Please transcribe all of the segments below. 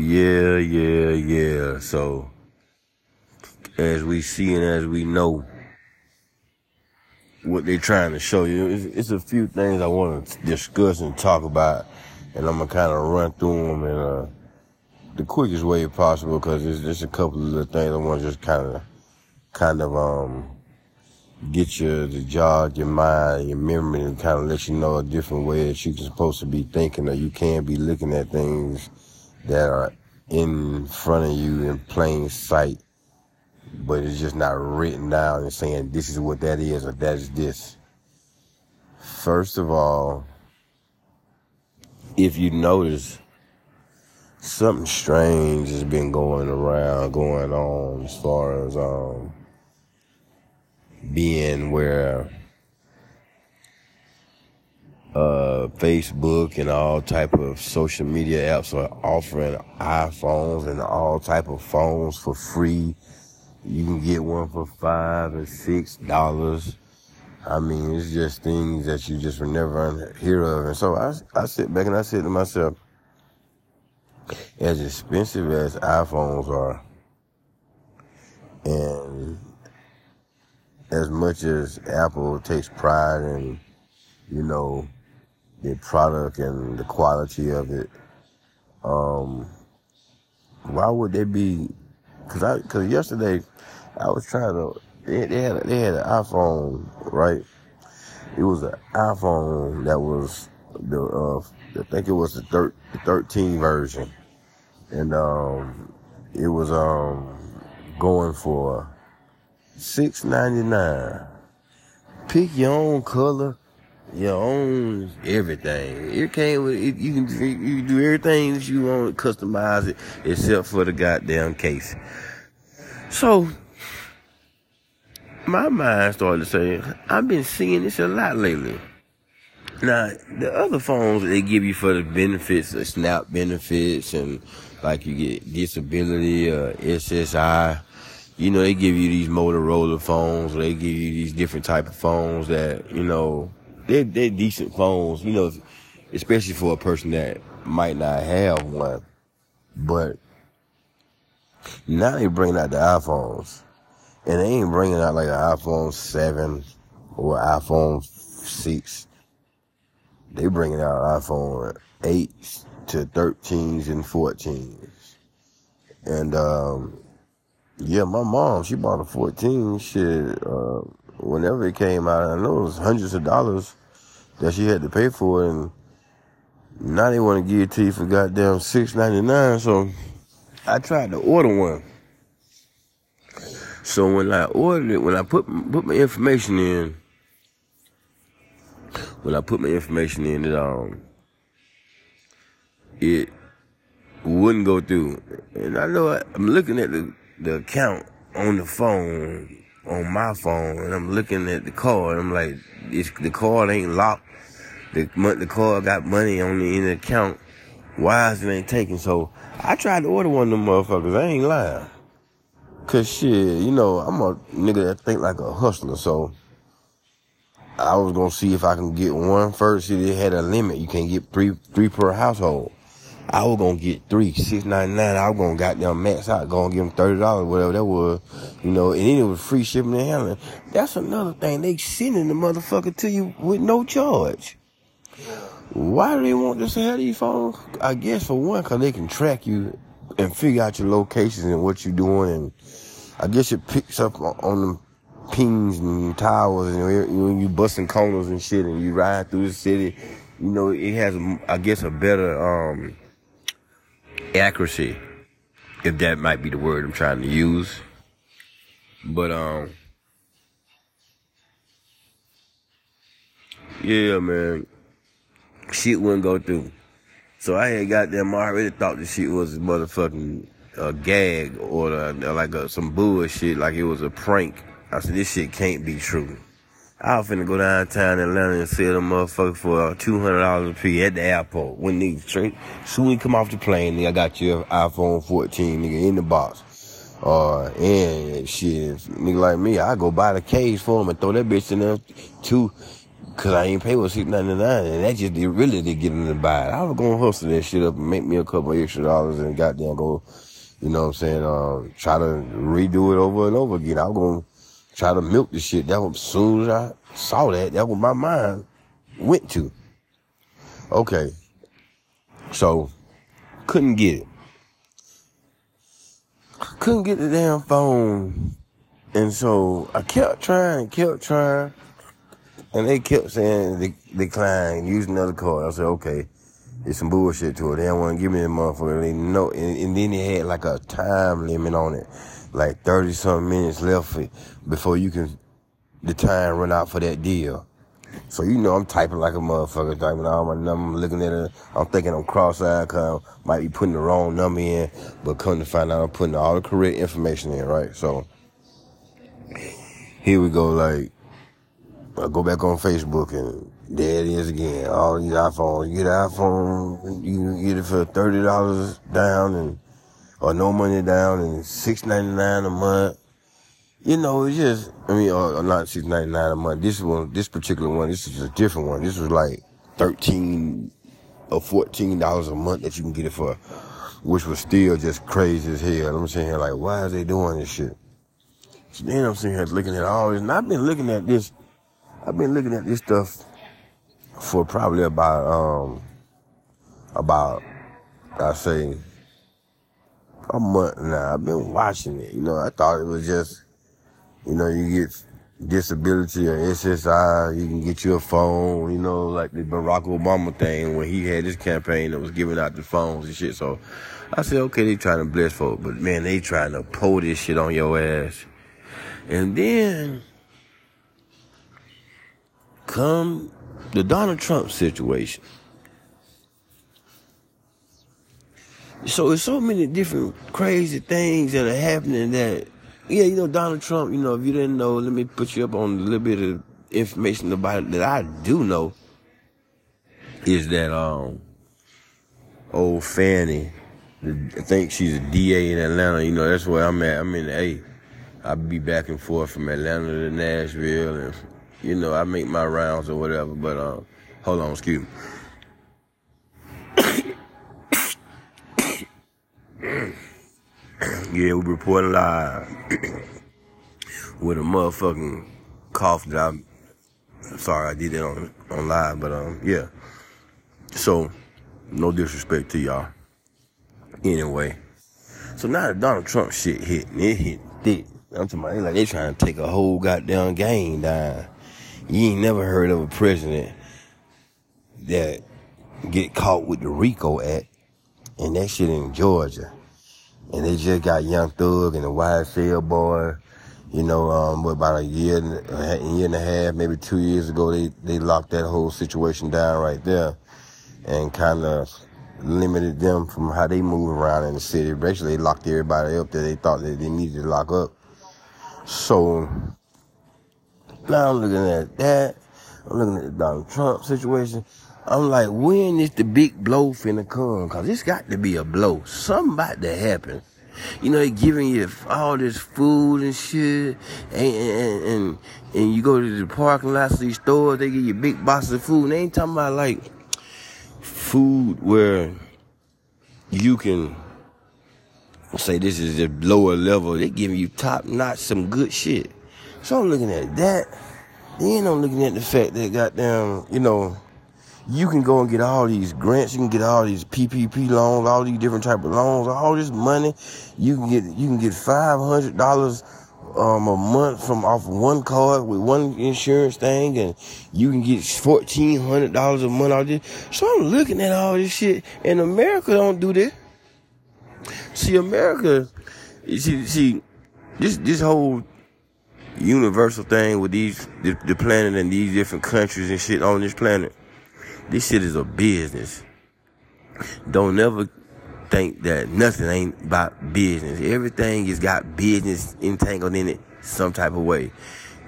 Yeah, yeah, yeah. So, as we see and as we know what they're trying to show you, it's, it's a few things I want to discuss and talk about, and I'm gonna kind of run through them in uh, the quickest way possible because there's just a couple of the things I want to just kind of, kind of um, get you to jog your mind, your memory, and kind of let you know a different way that you're supposed to be thinking, or you can be looking at things that are in front of you in plain sight, but it's just not written down and saying this is what that is or that is this. First of all, if you notice, something strange has been going around, going on as far as um being where uh, Facebook and all type of social media apps are offering iPhones and all type of phones for free. You can get one for five and six dollars. I mean, it's just things that you just would never hear of. And so I, I sit back and I say to myself, as expensive as iPhones are, and as much as Apple takes pride in, you know, the product and the quality of it, um, why would they be? Cause I, cause yesterday I was trying to, they, they had, they had an iPhone, right? It was an iPhone that was the, uh, I think it was the, thir- the 13 version. And, um, it was, um, going for six ninety nine. Pick your own color, your own everything. It came with it, you can you can do everything that you want, customize it except for the goddamn case. So my mind started to say, I've been seeing this a lot lately. Now, the other phones they give you for the benefits, the SNAP benefits, and like you get disability, uh, or SSI, you know, they give you these Motorola phones, or they give you these different type of phones that, you know, they're, they're decent phones, you know, especially for a person that might not have one. But now they bring out the iPhones, and they ain't bringing out like an iPhone 7 or iPhone 6. They bringing out iPhone 8 to 13s and 14s. And, um, yeah, my mom, she bought a 14 shit, uh, whenever it came out. I know it was hundreds of dollars that she had to pay for it. And now they want to give it to you for goddamn six ninety nine. So I tried to order one. So when I ordered it, when I put put my information in, when I put my information in, it um, it wouldn't go through. And I know I, I'm looking at the the account on the phone, on my phone, and I'm looking at the card. I'm like, the card ain't locked. The, the card got money on the in the account. Why is it ain't taking? So I tried to order one of them motherfuckers. I ain't lying. Cause shit, you know, I'm a nigga that think like a hustler. So I was gonna see if I can get one first. See, they had a limit. You can't get three, three per household. I was gonna get three, six ninety nine. I was gonna goddamn max out, gonna give them thirty dollars, whatever that was, you know. And then it was free shipping and handling. That's another thing. They sending the motherfucker to you with no charge. Why do they want this to have these phones? I guess for one, cause they can track you and figure out your locations and what you're doing, and I guess it picks up on them pings and towers and when you busting corners and shit, and you ride through the city. You know, it has, I guess, a better um accuracy, if that might be the word I'm trying to use. But um, yeah, man, shit wouldn't go through. So I had got them. I already thought the shit was a motherfucking a gag or, a, like a, some bullshit, like it was a prank. I said this shit can't be true. I was finna go downtown Atlanta and sell them motherfucker for two hundred dollars a piece at the airport. When they straight, soon you come off the plane, nigga, I got your iPhone 14, nigga, in the box. Uh, and shit, nigga like me, I go buy the case for them and throw that bitch in there too, Cause I ain't pay with six ninety nine, and that just really did get them to buy it. I was gonna hustle that shit up and make me a couple extra dollars and goddamn go, you know what I'm saying? Uh, try to redo it over and over again. I was gonna try to milk the shit. That was as soon as I saw that, that was my mind went to. Okay, so couldn't get it. Couldn't get the damn phone, and so I kept trying, kept trying. And they kept saying de- decline, use another card. I said, okay, it's some bullshit to it. They don't want to give me the motherfucker. They know, and, and then they had like a time limit on it, like 30 something minutes left for, before you can, the time run out for that deal. So you know I'm typing like a motherfucker, typing all my number, I'm looking at it. I'm thinking I'm cross-eyed cause I might be putting the wrong number in, but come to find out I'm putting all the correct information in, right? So here we go, like I go back on Facebook and there it is again. All these iPhones. You get an iPhone, you get it for thirty dollars down and or no money down and six ninety nine a month. You know, it's just I mean, or, or not six ninety nine a month. This one, this particular one, this is a different one. This was like thirteen or fourteen dollars a month that you can get it for, which was still just crazy as hell. I'm saying like, why is they doing this shit? So then I'm sitting here looking at all this, and I've been looking at this I've been looking at this stuff for probably about um about I say a month now. I've been watching it. You know, I thought it was just you know, you get disability or SSI, you can get you a phone, you know, like the Barack Obama thing when he had his campaign that was giving out the phones and shit. So I said, okay, they trying to bless folk, but man, they trying to pull this shit on your ass. And then come the Donald Trump situation. So it's so many different crazy things that are happening that, yeah, you know, Donald Trump, you know, if you didn't know, let me put you up on a little bit of information about it that I do know is that, um, old Fani, I think she's a DA in Atlanta, you know, that's where I'm at. I'm in the A. I'll be back and forth from Atlanta to Nashville and you know, I make my rounds or whatever, but uh, hold on, excuse me. yeah, we reporting live with a motherfucking cough that I'm sorry I did it on on live, but um yeah. So no disrespect to y'all. Anyway. So now the Donald Trump shit hit and it hit thick. I'm talking about like they trying to take a whole goddamn game down. You ain't never heard of a president that get caught with the RICO Act, and that shit in Georgia. And they just got Young Thug and the YSL boy, you know, um, about a year, a year and a half, maybe two years ago, they, they locked that whole situation down right there and kind of limited them from how they move around in the city. Basically, they locked everybody up that they thought that they needed to lock up. So, now I'm looking at that. I'm looking at the Donald Trump situation. I'm like, when is the big blow finna come? Cause it's got to be a blow. Something about to happen. You know, they giving you all this food and shit, and and and, and you go to the parking lots of these stores, they give you big boxes of food. And they ain't talking about like food where you can say this is the lower level. They giving you top notch, some good shit. So I'm looking at that. Then I'm looking at the fact that goddamn, you know, you can go and get all these grants, you can get all these PPP loans, all these different type of loans, all this money. You can get you can get five hundred dollars um a month from off one card with one insurance thing, and you can get fourteen hundred dollars a month out this. So I'm looking at all this shit, and America don't do this. See, America, see, see, this this whole universal thing with these the, the planet and these different countries and shit on this planet. This shit is a business. Don't ever think that nothing ain't about business. Everything has got business entangled in it some type of way.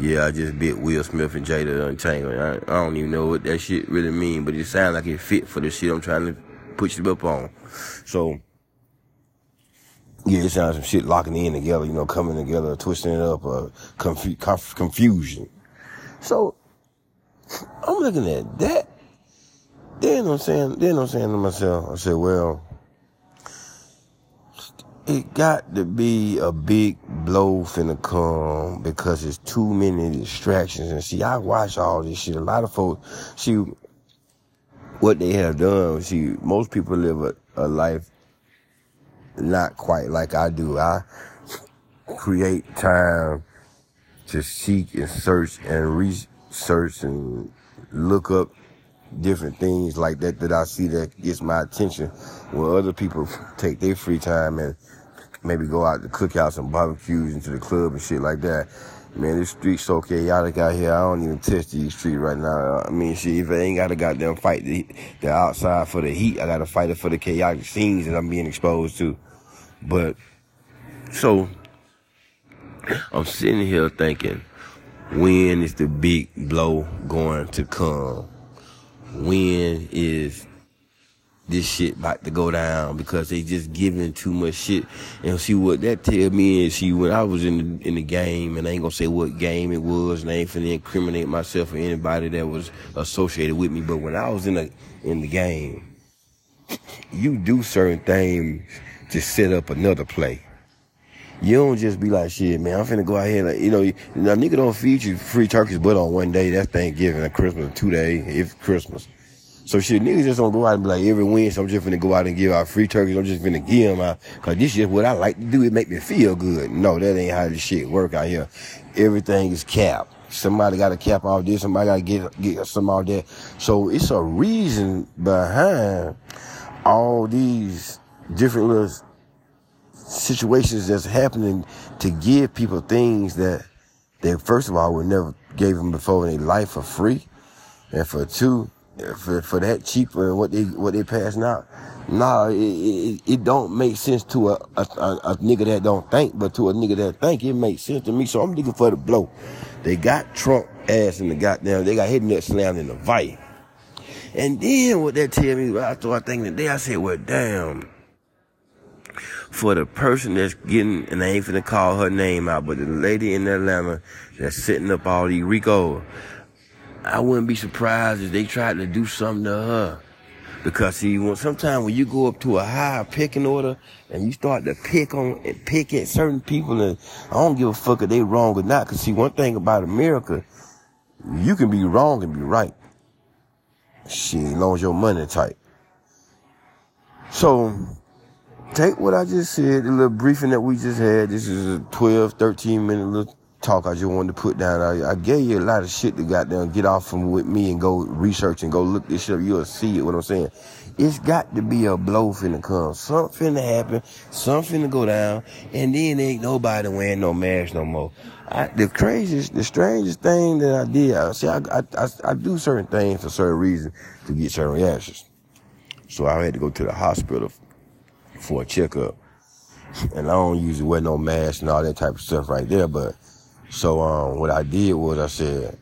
Yeah, I just bit Will Smith and Jada Untangled. I, I don't even know what that shit really mean, but it sounds like it fit for the shit I'm trying to put you up on. So, yeah, it sounds some shit locking in together, you know, coming together, twisting it up, uh, confu- conf- confusion. So, I'm looking at that. Then I'm saying, then I'm saying to myself, I said, well, it got to be a big blow finna come because there's too many distractions. And see, I watch all this shit. A lot of folks, see, what they have done, see, most people live a, a life not quite like I do. I create time to seek and search and research and look up different things like that that I see that gets my attention Where other people take their free time and maybe go out to cookouts and barbecues into the club and shit like that. Man, this street so chaotic out here. I don't even test these streets right now. I mean, shit, if I ain't got to goddamn fight the, the outside for the heat, I got to fight it for the chaotic scenes that I'm being exposed to. But, so, I'm sitting here thinking, when is the big blow going to come? When is this shit about to go down because they just giving too much shit. And see what that tell me is see when I was in the, in the game and I ain't gonna say what game it was and I ain't finna incriminate myself or anybody that was associated with me. But when I was in the in the game, you do certain things to set up another play. You don't just be like, shit, man, I'm finna go out here. Like, you know, now nigga don't feed you free turkeys but on one day. That's Thanksgiving, a Christmas, two days, if Christmas. So shit, niggas just don't go out and be like, every Wednesday I'm just finna go out and give out free turkeys. I'm just finna give them out. Cause this is what I like to do. It make me feel good. No, that ain't how this shit work out here. Everything is capped. Somebody got to cap all this. Somebody got to get, get some all that. So it's a reason behind all these different little situations that's happening to give people things that they, first of all, would never gave them before in their life for free. And for two, for for that cheaper and what they what they passing out. Nah, it, it, it don't make sense to a, a, a, nigga that don't think, but to a nigga that think, it makes sense to me. So I'm looking for the blow. They got Trump ass in the goddamn, they got his nut slammed in the vice. And then what that tell me, I started thinking today, I said, well, damn. For the person that's getting, and I ain't finna call her name out, but the lady in Atlanta that's setting up all these RICO, I wouldn't be surprised if they tried to do something to her. Because see, when sometimes when you go up to a higher picking order and you start to pick on and pick at certain people, and I don't give a fuck if they wrong or not. Cause see, one thing about America, you can be wrong and be right. Shit, as long as your money tight. So, take what I just said, the little briefing that we just had. This is a 12, 13 minute little talk I just wanted to put down. I, I gave you a lot of shit to goddamn get off from with me and go research and go look this shit up. You'll see it, what I'm saying. It's got to be a blow finna come. Something to happen. Something to go down. And then ain't nobody wearing no mask no more. I, the craziest, the strangest thing that I did, I see, I, I, I, do certain things for certain reasons to get certain reactions. So I had to go to the hospital for a checkup. And I don't usually wear no mask and all that type of stuff right there, but so um, what I did was I said,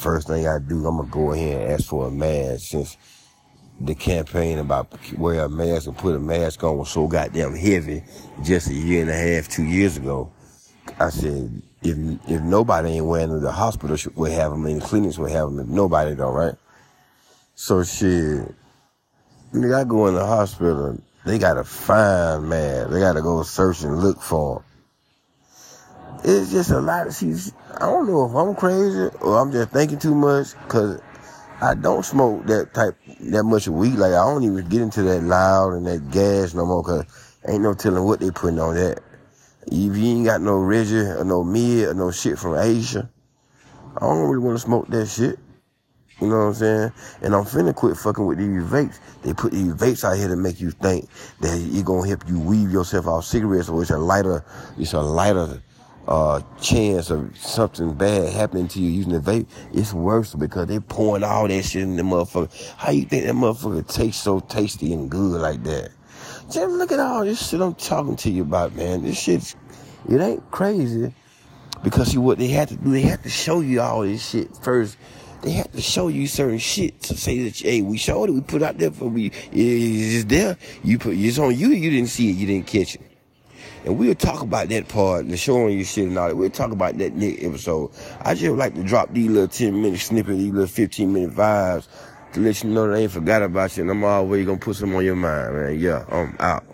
first thing I do, I'm gonna go ahead and ask for a mask since the campaign about wear a mask and put a mask on was so goddamn heavy just a year and a half, two years ago. I said, if if nobody ain't wearing them, the hospital would have them, and the clinics would have them. If nobody don't, right? So shit, nigga, I go in the hospital, they gotta find man. They gotta go search and look for them it's just a lot of she's I don't know if I'm crazy or I'm just thinking too much because I don't smoke that type that much weed. Like I don't even get into that loud and that gas no more because ain't no telling what they putting on that. If you ain't got no Reggie or no mid or no shit from Asia, I don't really want to smoke that shit. You know what I'm saying? And I'm finna quit fucking with these vapes. They put these vapes out here to make you think that it's gonna help you weave yourself off cigarettes or it's a lighter, it's a lighter uh, chance of something bad happening to you using the vape, it's worse because they pouring all that shit in the motherfucker. How you think that motherfucker tastes so tasty and good like that? Just look at all this shit I'm talking to you about, man. This shit's, it ain't crazy. Because see what they had to do, they had to show you all this shit first. They have to show you certain shit to say that, hey, we showed it, we put out there for we, it's there. You put, it's on you, you didn't see it, you didn't catch it. And we'll talk about that part, the showing you shit and all that. We'll talk about that next episode. I just like to drop these little 10 minute snippets, these little 15 minute vibes to let you know that I ain't forgot about you. And I'm always gonna put some on your mind, man. Yeah, I'm out.